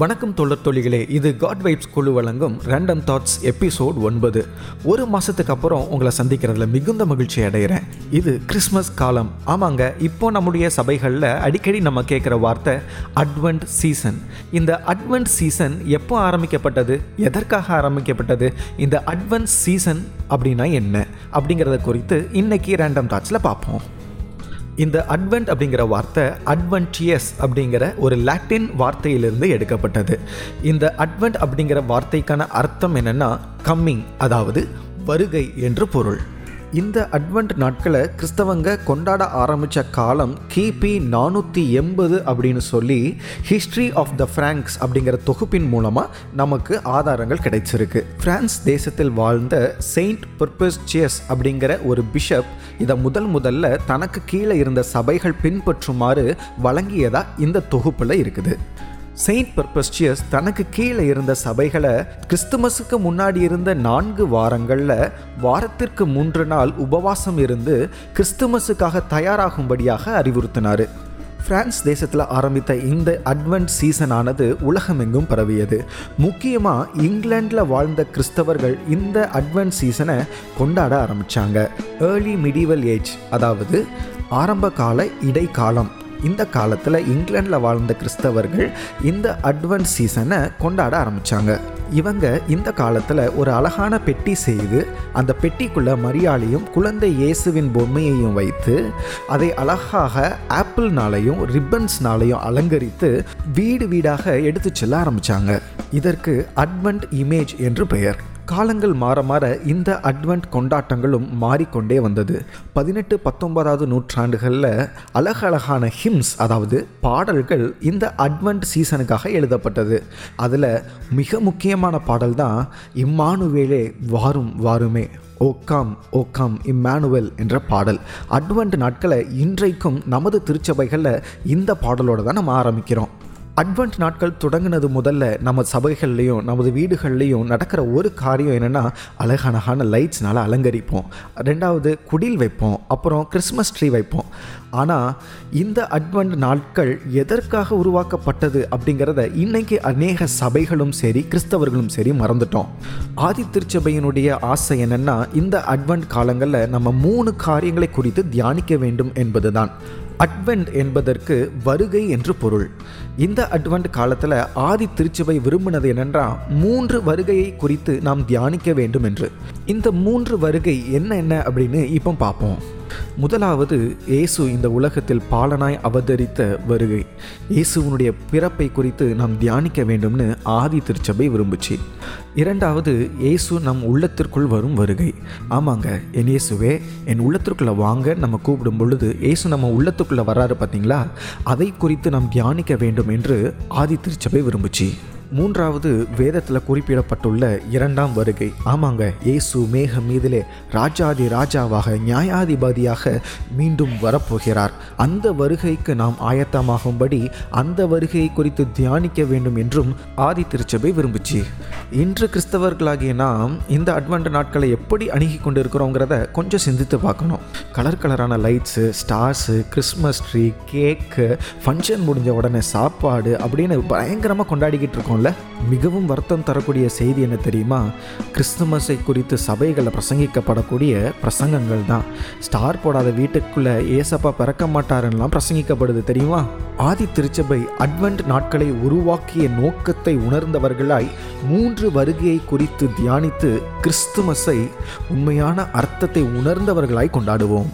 வணக்கம் தொழிற் தொழிகளே இது காட் வைப்ஸ் குழு வழங்கும் ரேண்டம் தாட்ஸ் எபிசோட் ஒன்பது. ஒரு மாதத்துக்கு அப்புறம் உங்களை சந்திக்கிறதுல மிகுந்த மகிழ்ச்சி அடைகிறேன் இது கிறிஸ்மஸ் காலம். ஆமாங்க இப்போ நம்முடைய சபைகளில் அடிக்கடி நம்ம கேட்குற வார்த்தை அட்வென்ட் சீசன் இந்த அட்வென்ட் சீசன் எப்போ ஆரம்பிக்கப்பட்டது? எதற்காக ஆரம்பிக்கப்பட்டது? இந்த அட்வென்ட் சீசன் அப்படின்னா என்ன? அப்படிங்கிறத குறித்து இன்னைக்கு ரேண்டம் தாட்ஸில் பார்ப்போம். இந்த அட்வென்ட் அப்படிங்கிற வார்த்தை அட்வென்டியஸ் அப்படிங்கிற ஒரு லாட்டின் வார்த்தையிலிருந்து எடுக்கப்பட்டது. இந்த அட்வென்ட் அப்படிங்கிற வார்த்தைக்கான அர்த்தம் என்னென்னா கம்மிங் அதாவது வருகை என்று பொருள். இந்த அட்வென்ட் நாட்களை கிறிஸ்தவங்க கொண்டாட ஆரம்பித்த காலம் கிபி நானூற்றி எண்பது அப்படின்னு சொல்லி ஹிஸ்ட்ரி ஆஃப் த ஃப்ராங்க்ஸ் அப்படிங்கிற தொகுப்பின் மூலமாக நமக்கு ஆதாரங்கள் கிடைச்சிருக்கு. பிரான்ஸ் தேசத்தில் வாழ்ந்த செயின்ட் பர்பஸ்சியஸ் அப்படிங்கிற ஒரு பிஷப் இதை முதல் முதல்ல தனக்கு கீழே இருந்த சபைகள் பின்பற்றுமாறு வழங்கியதாக இந்த தொகுப்பில் இருக்குது. செயின்ட் பர்பஸ்டியஸ் தனக்கு கீழே இருந்த சபைகளை கிறிஸ்துமஸுக்கு முன்னாடி இருந்த நான்கு வாரங்களில் வாரத்திற்கு மூன்று நாள் உபவாசம் இருந்து கிறிஸ்துமஸுக்காக தயாராகும்படியாக அறிவுறுத்தினார். பிரான்ஸ் தேசத்தில் ஆரம்பித்த இந்த அட்வென்ட் சீசனானது உலகமெங்கும் பரவியது. முக்கியமாக இங்கிலாண்டில் வாழ்ந்த கிறிஸ்தவர்கள் இந்த அட்வென்ட் சீசனை கொண்டாட ஆரம்பித்தாங்க ஏர்லி மிடிவல் ஏஜ் அதாவது ஆரம்ப கால இடைக்காலம். இந்த காலத்தில் இங்கிலாண்டில் வாழ்ந்த கிறிஸ்தவர்கள் இந்த அட்வென்ட் சீசனை கொண்டாட ஆரம்பித்தாங்க இவங்க இந்த காலத்தில் ஒரு அழகான பெட்டி செய்து அந்த பெட்டிக்குள்ள மரியாளையும் குழந்தை இயேசுவின் பொம்மையையும் வைத்து அதை அழகாக ஆப்பிள்னாலையும் ரிப்பன்ஸ்னாலையும் அலங்கரித்து வீடு வீடாக எடுத்து செல்ல ஆரம்பித்தாங்க இதற்கு அட்வென்ட் இமேஜ் என்று பெயர். காலங்கள் மாற மாற இந்த அட்வென்ட் கொண்டாட்டங்களும் மாறிக்கொண்டே வந்தது. பதினெட்டு பத்தொன்பதாவது நூற்றாண்டுகளில் அழகழகான ஹிம்ஸ் அதாவது பாடல்கள் இந்த அட்வென்ட் சீசனுக்காக எழுதப்பட்டது. அதில் மிக முக்கியமான பாடல் தான் இம்மானுவேலே வாரும் வாருமே ஓக்காம் ஓக்காம் இம்மானுவல் என்ற பாடல். அட்வென்ட் நாட்களை இன்றைக்கும் நமது திருச்சபைகளில் இந்த பாடலோடு தான் நம்ம ஆரம்பிக்கிறோம். அட்வென்ட் நாட்கள் தொடங்கினது முதல்ல நம்ம சபைகள்லேயும் நமது வீடுகள்லேயும் நடக்கிற ஒரு காரியம் என்னென்னா அழகழகான லைட்ஸ்னால் அலங்கரிப்போம். ரெண்டாவது குடில் வைப்போம். அப்புறம் கிறிஸ்மஸ் ட்ரீ வைப்போம். ஆனால் இந்த அட்வென்ட் நாட்கள் எதற்காக உருவாக்கப்பட்டது அப்படிங்கிறத இன்னைக்கு அநேக சபைகளும் சரி கிறிஸ்தவர்களும் சரி மறந்துட்டோம். ஆதி திருச்சபையினுடைய ஆசை என்னென்னா இந்த அட்வென்ட் காலங்களில் நம்ம மூணு காரியங்களை குறித்து தியானிக்க வேண்டும் என்பதுதான். அட்வென்ட் என்பதற்கு வருகை என்று பொருள். இந்த அட்வென்ட் காலத்தில் ஆதி திருச்சபை விரும்பினது என்னென்றால் மூன்று வருகையை குறித்து நாம் தியானிக்க வேண்டும் என்று இந்த மூன்று வருகை என்ன என்ன அப்படின்னு இப்போ பார்ப்போம். முதலாவது இயேசு இந்த உலகத்தில் பாலனாய் அவதரித்த வருகை. இயேசுவனுடைய பிறப்பை குறித்து நாம் தியானிக்க வேண்டும்னு ஆதி திருச்சபை விரும்புச்சு. இரண்டாவது இயேசு நம் உள்ளத்திற்குள் வரும் வருகை. ஆமாங்க என் இயேசுவே என் உள்ளத்திற்குள்ளே வாங்க நம்ம கூப்பிடும் பொழுது இயேசு நம்ம உள்ளத்துக்குள்ளே வராரு பார்த்தீங்களா அதை குறித்து நாம் தியானிக்க வேண்டும் என்று ஆதி திருச்சபை விரும்புச்சு. மூன்றாவது வேதத்தில் குறிப்பிடப்பட்டுள்ள இரண்டாம் வருகை. ஆமாங்க இயேசு மேகம் மீதிலே ராஜாதி ராஜாவாக நியாயாதிபதியாக மீண்டும் வரப்போகிறார். அந்த வருகைக்கு நாம் ஆயத்தமாகும்படி அந்த வருகையை குறித்து தியானிக்க வேண்டும் என்றும் ஆதி திருச்சபை விரும்புச்சு. இன்று கிறிஸ்தவர்களாகிய நாம் இந்த அட்வென்ட் நாட்களை எப்படி அணுகி கொண்டு இருக்கிறோங்கிறத கொஞ்சம் சிந்தித்து பார்க்கணும். Colour கலரான lights stars Christmas tree cake function முடிஞ்ச உடனே சாப்பாடு அப்படின்னு பயங்கரமாக கொண்டாடிக்கிட்டு இருக்கோம் இருக்கோம்ல மிகவும் வருத்தம் தரக்கூடிய செய்தி என்ன தெரியுமா? கிறிஸ்துமஸை குறித்து சபைகளில் பிரசங்கிக்கப்படக்கூடிய பிரசங்கங்கள் தான். ஸ்டார் போடாத வீட்டுக்குள்ளே ஏசப்பா பிறக்க மாட்டாருன்னெலாம் பிரசங்கிக்கப்படுது தெரியுமா? ஆதி திருச்சபை அட்வென்ட் நாட்களை உருவாக்கிய நோக்கத்தை உணர்ந்தவர்களாய் மூன்று வருகையை குறித்து தியானித்து கிறிஸ்துமஸை உண்மையான அர்த்தத்தை உணர்ந்தவர்களாய் கொண்டாடுவோம்.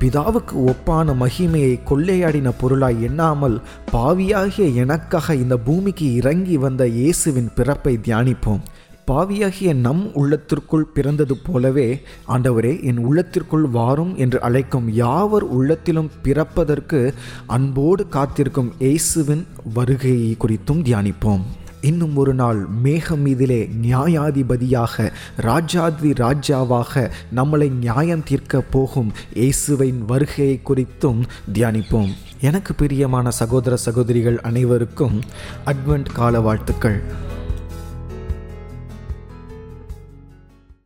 பிதாவுக்கு ஒப்பான மகிமையை கொள்ளையாடின பொருளாய் எண்ணாமல் பாவியாகிய எனக்காக இந்த பூமிக்கு இறங்கி வந்த இயேசுவின் பிறப்பை தியானிப்போம். பாவியாகிய நம் உள்ளத்திற்குள் பிறந்தது போலவே ஆண்டவரே என் உள்ளத்திற்குள் வாரும் என்று அழைக்கும் யாவர் உள்ளத்திலும் பிறப்பதற்கு அன்போடு காத்திருக்கும் இயேசுவின் வருகையை குறித்தும் தியானிப்போம். இன்னும் ஒரு நாள் மேகம் மீதிலே நியாயாதிபதியாக ராஜாதி ராஜாவாக நம்மளை நியாயம் தீர்க்க போகும் இயேசுவின் வருகையை குறித்தும் தியானிப்போம். எனக்கு பிரியமான சகோதர சகோதரிகள் அனைவருக்கும் அட்வென்ட் கால வாழ்த்துக்கள்